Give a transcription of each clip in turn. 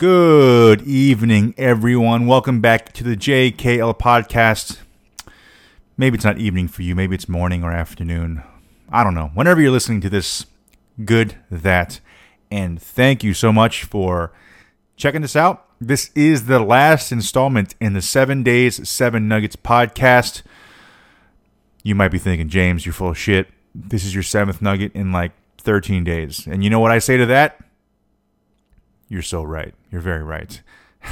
Good evening, everyone. Welcome back to the JKL podcast. Maybe it's not evening for you, maybe it's morning or afternoon. I don't know. Whenever you're listening to this, good that. And thank you so much for checking this out. This is the last installment in the Seven Days, Seven Nuggets podcast. You might be thinking, James, you're full of shit. This is your seventh nugget in like 13 days. And you know what I say to that? You're so right. You're very right.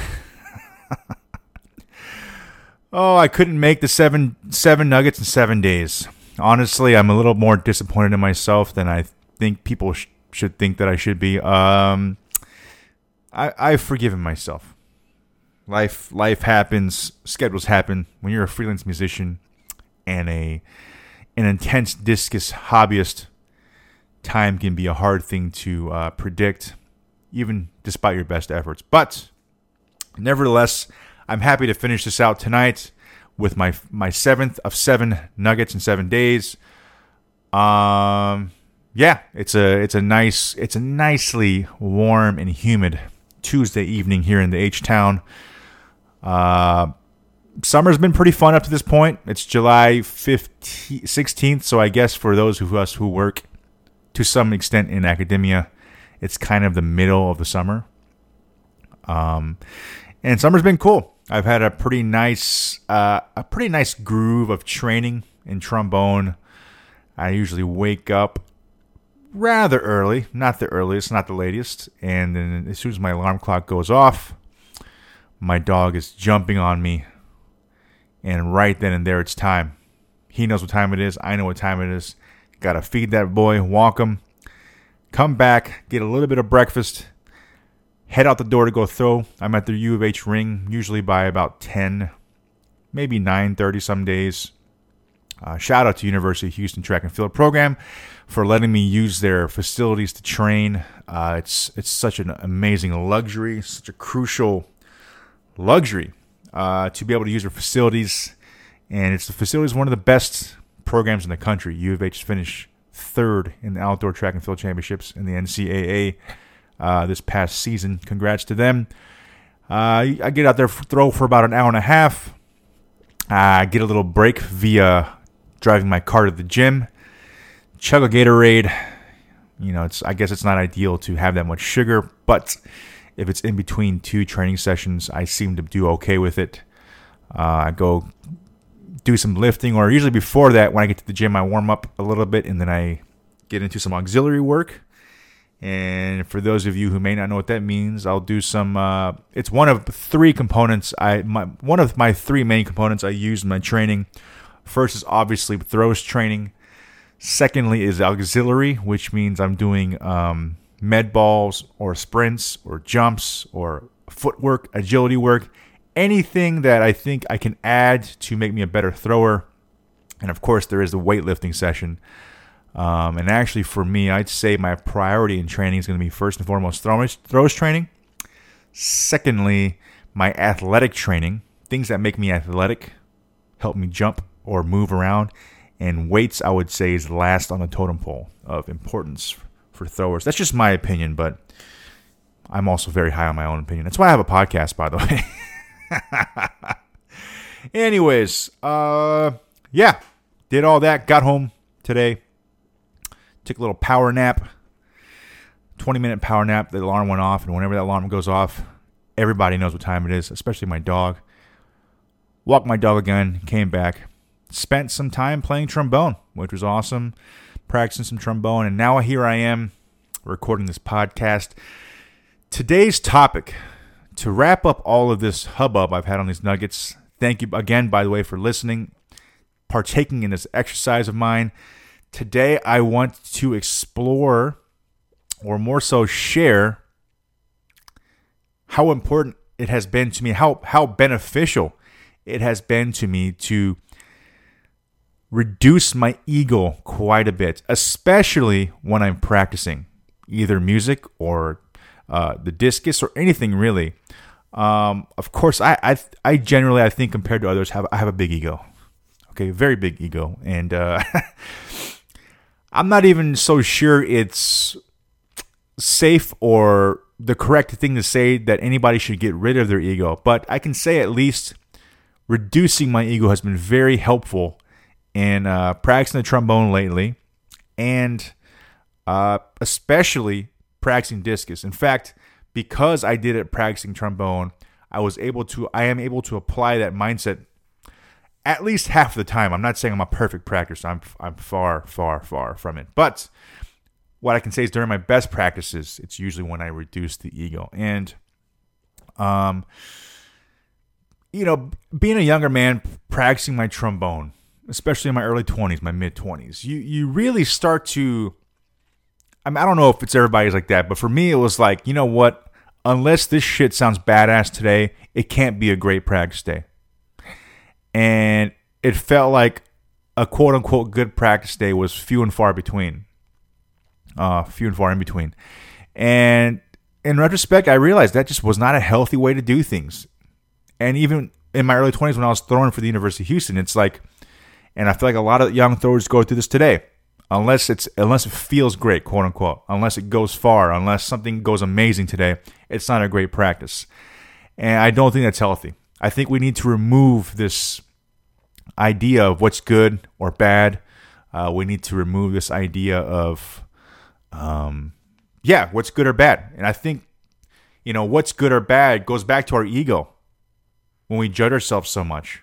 oh, I couldn't make the seven seven nuggets in seven days. Honestly, I'm a little more disappointed in myself than I think people sh- should think that I should be. Um, I I've forgiven myself. Life life happens. Schedules happen. When you're a freelance musician and a an intense discus hobbyist, time can be a hard thing to uh, predict even despite your best efforts. But nevertheless, I'm happy to finish this out tonight with my my seventh of seven nuggets in seven days. Um, yeah, it's a it's a nice it's a nicely warm and humid Tuesday evening here in the H town. Uh, summer's been pretty fun up to this point. It's July 15th, 16th, so I guess for those of us who work to some extent in academia, it's kind of the middle of the summer. Um, and summer's been cool. I've had a pretty nice, uh, a pretty nice groove of training in trombone. I usually wake up rather early, not the earliest, not the latest, and then as soon as my alarm clock goes off, my dog is jumping on me, and right then and there, it's time. He knows what time it is. I know what time it is. Got to feed that boy, walk him, come back, get a little bit of breakfast, head out the door to go throw. I'm at the U of H ring usually by about 10, maybe 9:30 some days. Uh, shout out to University of Houston Track and Field Program for letting me use their facilities to train. Uh, it's it's such an amazing luxury, such a crucial luxury uh, to be able to use their facilities, and it's the facilities one of the best programs in the country. U of H finished third in the outdoor track and field championships in the NCAA uh, this past season. Congrats to them. Uh, I get out there, throw for about an hour and a half. I get a little break via driving my car to the gym. Chug a Gatorade. You know, it's I guess it's not ideal to have that much sugar, but if it's in between two training sessions, I seem to do okay with it. Uh, I go do some lifting, or usually before that, when I get to the gym, I warm up a little bit and then I get into some auxiliary work. And for those of you who may not know what that means, I'll do some. Uh, it's one of three components. I my one of my three main components I use in my training. First is obviously throws training. Secondly is auxiliary, which means I'm doing um, med balls or sprints or jumps or footwork, agility work, anything that I think I can add to make me a better thrower. And of course, there is the weightlifting session. Um, and actually, for me, I'd say my priority in training is going to be first and foremost throws, throws training. Secondly, my athletic training, things that make me athletic, help me jump or move around. And weights, I would say, is last on the totem pole of importance for throwers. That's just my opinion, but I'm also very high on my own opinion. That's why I have a podcast, by the way. Anyways, uh, yeah, did all that. Got home today. Took a little power nap. 20 minute power nap. The alarm went off, and whenever that alarm goes off, everybody knows what time it is, especially my dog. Walked my dog again, came back, spent some time playing trombone, which was awesome, practicing some trombone, and now here I am recording this podcast. Today's topic to wrap up all of this hubbub I've had on these nuggets, thank you again, by the way, for listening, partaking in this exercise of mine. Today, I want to explore, or more so, share how important it has been to me, how, how beneficial it has been to me to reduce my ego quite a bit, especially when I'm practicing either music or uh, the discus or anything really. Um, of course, I, I I generally I think compared to others have I have a big ego. Okay, very big ego, and uh, I'm not even so sure it's safe or the correct thing to say that anybody should get rid of their ego, but I can say at least reducing my ego has been very helpful in uh, practicing the trombone lately, and uh, especially practicing discus. In fact, because I did it practicing trombone, I was able to I am able to apply that mindset at least half the time. I'm not saying I'm a perfect practice. I'm I'm far far far from it. But what I can say is during my best practices, it's usually when I reduce the ego. And um you know, being a younger man practicing my trombone, especially in my early 20s, my mid 20s, you you really start to I, mean, I don't know if it's everybody's like that, but for me, it was like, you know what? Unless this shit sounds badass today, it can't be a great practice day. And it felt like a quote unquote good practice day was few and far between. Uh, few and far in between. And in retrospect, I realized that just was not a healthy way to do things. And even in my early 20s, when I was throwing for the University of Houston, it's like, and I feel like a lot of young throwers go through this today unless it's unless it feels great, quote unquote, unless it goes far, unless something goes amazing today, it's not a great practice. And I don't think that's healthy. I think we need to remove this idea of what's good or bad. Uh, we need to remove this idea of, um, yeah, what's good or bad. And I think, you know, what's good or bad goes back to our ego when we judge ourselves so much.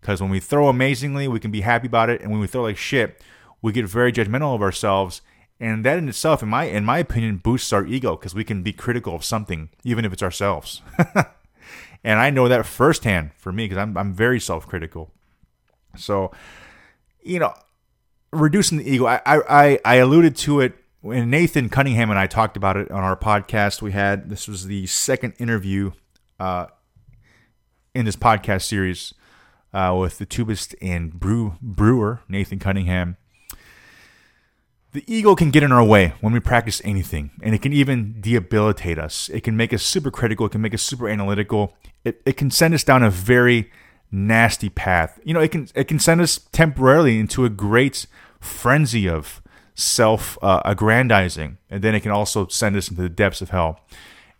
Because when we throw amazingly, we can be happy about it. And when we throw like shit, we get very judgmental of ourselves and that in itself in my in my opinion boosts our ego because we can be critical of something even if it's ourselves. And i know that firsthand for me because I'm, I'm very self-critical. So you know reducing the ego I, I i alluded to it when nathan cunningham and i talked about it on our podcast we had. This was the second interview uh, in this podcast series uh, with the tubist and brew brewer nathan cunningham the ego can get in our way when we practice anything, and it can even debilitate us. It can make us super critical, it can make us super analytical. It, it can send us down a very nasty path. You know, it can it can send us temporarily into a great frenzy of self uh, aggrandizing, and then it can also send us into the depths of hell.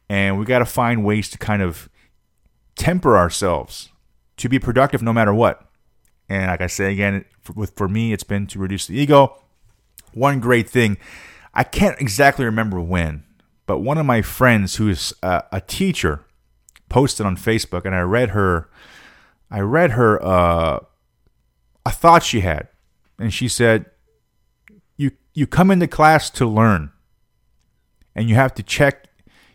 And we got to find ways to kind of temper ourselves to be productive no matter what. And like I say again, for, with for me, it's been to reduce the ego one great thing. I can't exactly remember when, but one of my friends who is a, a teacher posted on Facebook, and I read her. I read her uh, a thought she had, and she said, "You you come into class to learn, and you have to check."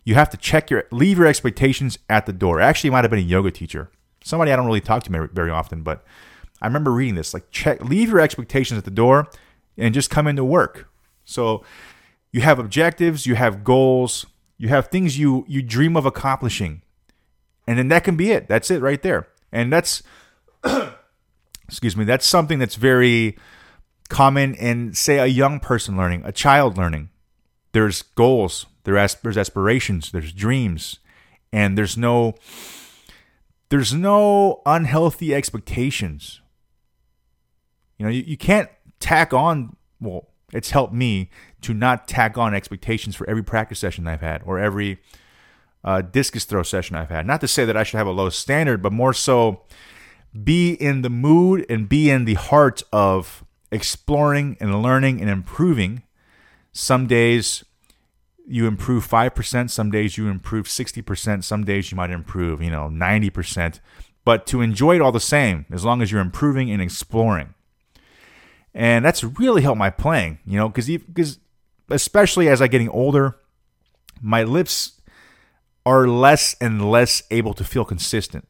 You have to check your leave your expectations at the door. Actually, might have been a yoga teacher, somebody I don't really talk to very often, but I remember reading this. Like, check leave your expectations at the door and just come into work. So you have objectives, you have goals, you have things you you dream of accomplishing. And then that can be it. That's it right there. And that's excuse me, that's something that's very common in say a young person learning, a child learning. There's goals, there's aspirations, there's dreams, and there's no there's no unhealthy expectations. You know, you, you can't tack on, well, it's helped me to not tack on expectations for every practice session I've had or every uh, discus throw session I've had. Not to say that I should have a low standard, but more so be in the mood and be in the heart of exploring and learning and improving. Some days you improve 5%, some days you improve 60%, some days you might improve, you know, 90%. But to enjoy it all the same, as long as you're improving and exploring and that's really helped my playing. You know, because because especially as I'm getting older, my lips are less and less able to feel consistent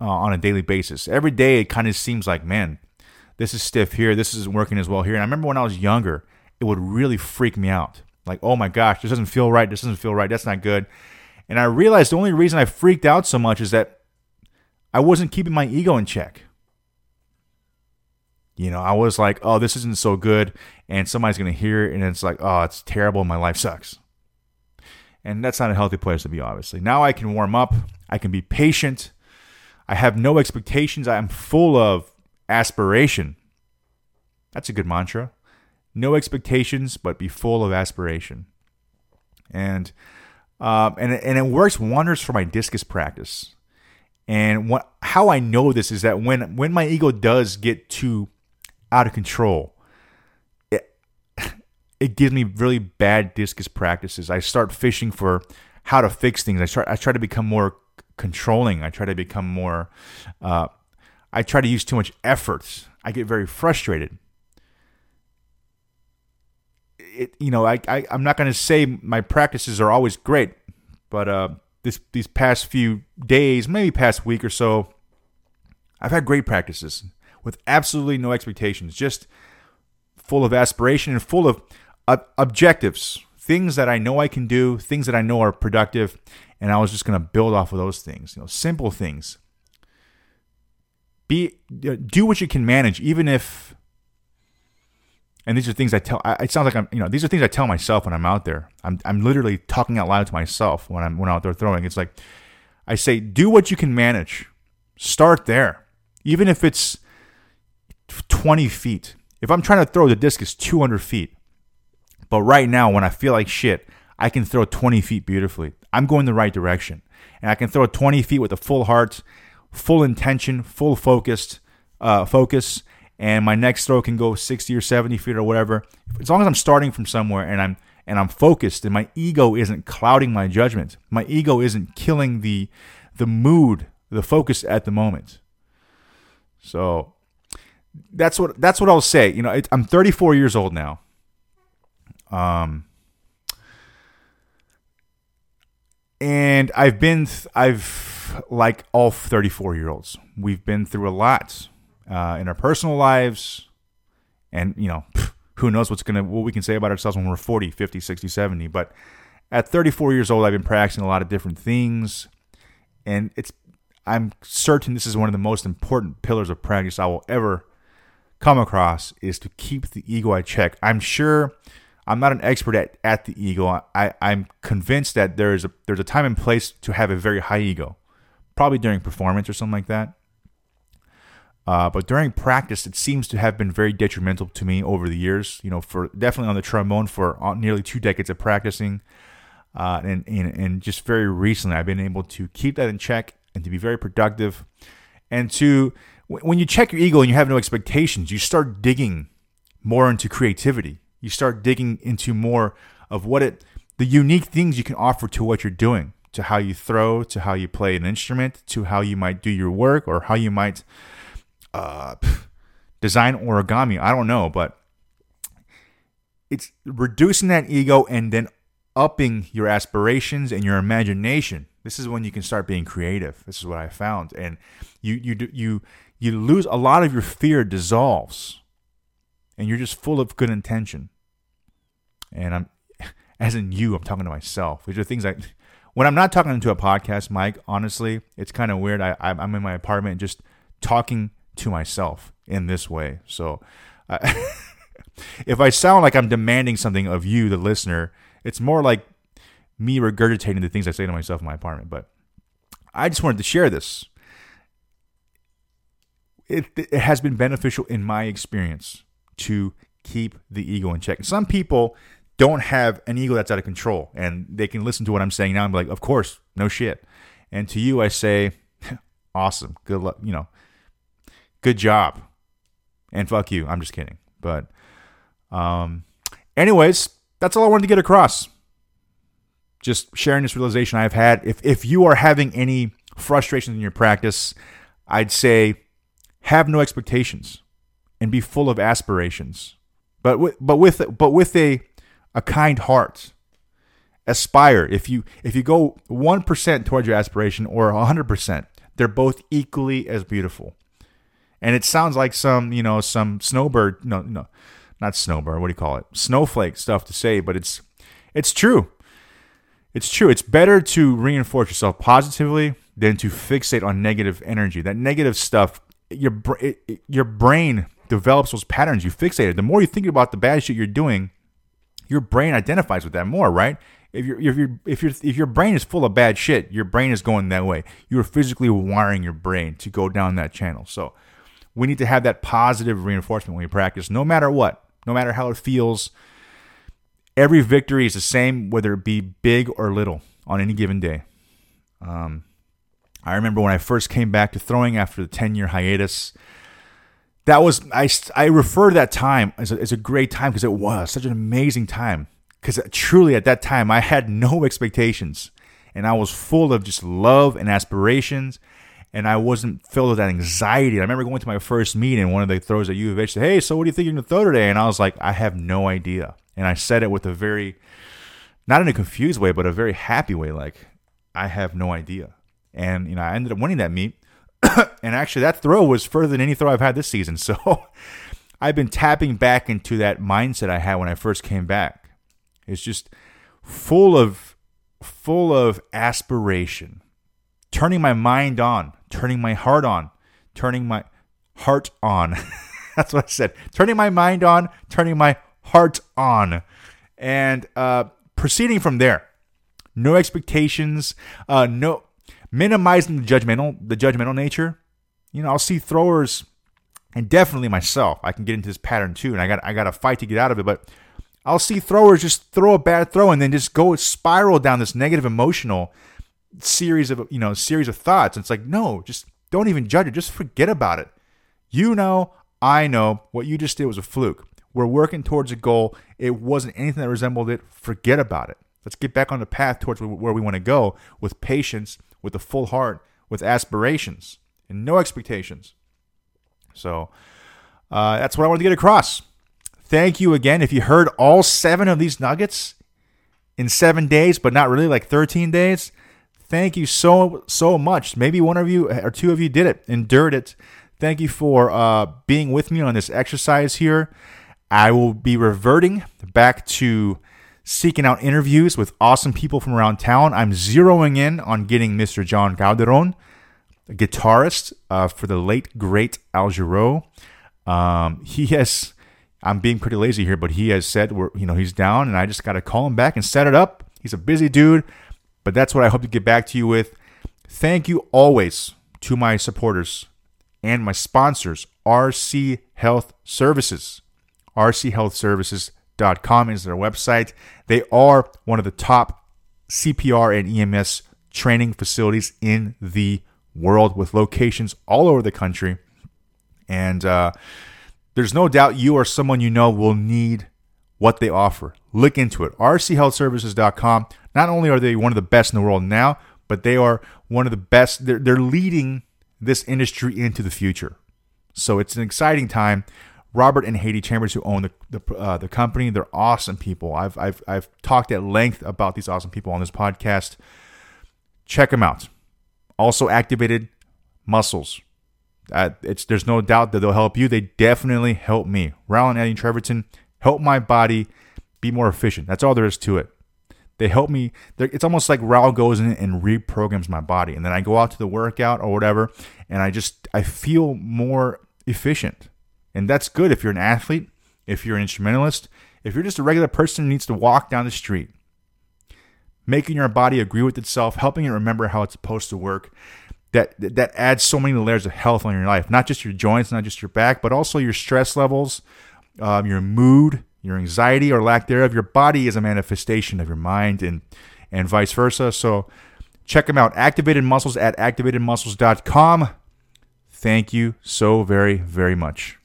uh, on a daily basis. Every day, it kind of seems like, man, this is stiff here, this isn't working as well here. And I remember when I was younger, it would really freak me out. Like, oh my gosh, this doesn't feel right. This doesn't feel right. That's not good. And I realized the only reason I freaked out so much is that I wasn't keeping my ego in check. You know, I was like, oh, this isn't so good. And somebody's going to hear it and it's like, oh, it's terrible. My life sucks. And that's not a healthy place to be, obviously. Now I can warm up. I can be patient. I have no expectations. I am full of aspiration. That's a good mantra. No expectations, but be full of aspiration. And um, and and it works wonders for my discus practice. And what how I know this is that when when my ego does get too out of control, it it gives me really bad discus practices. I start fishing for how to fix things. I start. I try to become more controlling. I try to become more. Uh, I try to use too much effort. I get very frustrated. It, you know, I, I I'm not going to say my practices are always great, but uh, this these past few days, maybe past week or so, I've had great practices with absolutely no expectations, just full of aspiration and full of objectives, things that I know I can do, things that I know are productive, and I was just going to build off of those things, you know, simple things. Be do what you can manage, even if. And these are things I tell. It sounds like I'm, you know, these are things I tell myself when I'm out there. I'm, I'm literally talking out loud to myself when I'm when I'm out there throwing. It's like, I say, do what you can manage. Start there, even if it's 20 feet. If I'm trying to throw the disc discus 200 feet, but right now when I feel like shit, I can throw 20 feet beautifully. I'm going the right direction. And I can throw 20 feet with a full heart, full intention, full focused uh, focus, and my next throw can go 60 or 70 feet or whatever. As long as I'm starting from somewhere and I'm and I'm focused and my ego isn't clouding my judgment. My ego isn't killing the the mood, the focus at the moment. So that's what that's what I'll say. You know, it, I'm 34 years old now. Um, and I've been I've like all 34 year olds. We've been through a lot uh, in our personal lives, and you know, who knows what's gonna what we can say about ourselves when we're 40, 50, 60, 70. But at 34 years old, I've been practicing a lot of different things, and it's I'm certain this is one of the most important pillars of practice I will ever come across is to keep the ego at check. I'm sure I'm not an expert at, at the ego. I, I'm convinced that there's a there's a time and place to have a very high ego, probably during performance or something like that. Uh, but during practice, it seems to have been very detrimental to me over the years. You know, for definitely on the trombone for nearly two decades of practicing, uh, and, and and just very recently, I've been able to keep that in check and to be very productive, and to when you check your ego and you have no expectations, you start digging more into creativity. You start digging into more of what it, the unique things you can offer to what you're doing, to how you throw, to how you play an instrument, to how you might do your work, or how you might uh, design origami. I don't know, but it's reducing that ego and then upping your aspirations and your imagination. This is when you can start being creative. This is what I found, and you you you you lose a lot of your fear dissolves. And you're just full of good intention. And i'm as in you i'm talking to myself these are things i when i'm not talking into a podcast mike honestly it's kind of weird. I, i'm in my apartment just talking to myself in this way. So uh, if i sound like i'm demanding something of you the listener it's more like me regurgitating the things i say to myself in my apartment but i just wanted to share this it, it has been beneficial in my experience to keep the ego in check. Some people don't have an ego that's out of control and they can listen to what I'm saying now and be like, of course, no shit. And to you, I say, awesome, good luck, you know, good job. And fuck you. I'm just kidding. But, um, anyways, that's all I wanted to get across. Just sharing this realization I've had. If, if you are having any frustrations in your practice, I'd say have no expectations and be full of aspirations. But with, but with but with a a kind heart aspire. If you if you go 1% towards your aspiration or 100% they're both equally as beautiful. And it sounds like some you know some snowbird no no not snowbird what do you call it? Snowflake stuff to say but it's it's true it's true it's better to reinforce yourself positively than to fixate on negative energy that negative stuff your it, your brain develops those patterns you fixate it. The more you think about the bad shit you're doing, your brain identifies with that more, right? If your if your if your if your brain is full of bad shit, your brain is going that way. You're physically wiring your brain to go down that channel. So we need to have that positive reinforcement when we practice, no matter what, no matter how it feels. Every victory is the same, whether it be big or little. on any given day. Um, I remember when I first came back to throwing after the 10 year hiatus. That was, I, I refer to that time as a, as a great time because it was such an amazing time. Because truly at that time, I had no expectations and I was full of just love and aspirations. And I wasn't filled with that anxiety. I remember going to my first meet and one of the throws at U of H said, Hey, so what do you think you're going to throw today? And I was like, I have no idea. And I said it with a very, not in a confused way, but a very happy way. Like, I have no idea. And, you know, I ended up winning that meet. and actually, that throw was further than any throw I've had this season. So I've been tapping back into that mindset I had when I first came back. It's just full of, full of aspiration, turning my mind on, turning my heart on, turning my heart on. That's what I said. Turning my mind on, turning my heart on, and uh, proceeding from there. No expectations. Uh, no minimizing the judgmental the judgmental nature. You know, I'll see throwers, and definitely myself. I can get into this pattern too, and I got I got to fight to get out of it. But I'll see throwers just throw a bad throw and then just go spiral down this negative emotional series of you know series of thoughts. And it's like no, just don't even judge it. Just forget about it. You know, I know what you just did was a fluke. We're working towards a goal. It wasn't anything that resembled it. Forget about it. Let's get back on the path towards where we want to go with patience, with a full heart, with aspirations, and no expectations. So uh, that's what I wanted to get across. Thank you again. If you heard all seven of these nuggets in seven days, but not really like 13 days, thank you so, so much. Maybe one of you or two of you did it, endured it. Thank you for uh, being with me on this exercise here. I will be reverting back to seeking out interviews with awesome people from around town. I'm zeroing in on getting Mr. John Calderon, a guitarist uh, for the late great Al Jarreau. Um, he has, I'm being pretty lazy here, but he has said we're, you know, he's down, and I just got to call him back and set it up. He's a busy dude, but that's what I hope to get back to you with. Thank you always to my supporters and my sponsors, RC Health Services. rchealthservices.com is their website. They are one of the top CPR and EMS training facilities in the world with locations all over the country. And uh, there's no doubt you or someone you know will need what they offer. Look into it. rchealthservices.com. Not only are they one of the best in the world now, but they are one of the best. They're, they're leading this industry into the future. So it's an exciting time. Robert and Haiti Chambers, who own the the, uh, the company, they're awesome people. I've, I've I've talked at length about these awesome people on this podcast. Check them out. Also, activated muscles. Uh, it's there's no doubt that they'll help you. They definitely help me. Raul and Eddie Treverton help my body be more efficient. That's all there is to it. They help me. It's almost like Raul goes in and reprograms my body, and then I go out to the workout or whatever, and I just I feel more efficient. And that's good if you're an athlete, if you're an instrumentalist, if you're just a regular person who needs to walk down the street. Making your body agree with itself, helping it remember how it's supposed to work. That, that adds so many layers of health on your life, not just your joints, not just your back, but also your stress levels, um, your mood, your anxiety or lack thereof. Your body is a manifestation of your mind and, and vice versa. So check them out. Activated Muscles at activatedmuscles.com. Thank you so very, very much.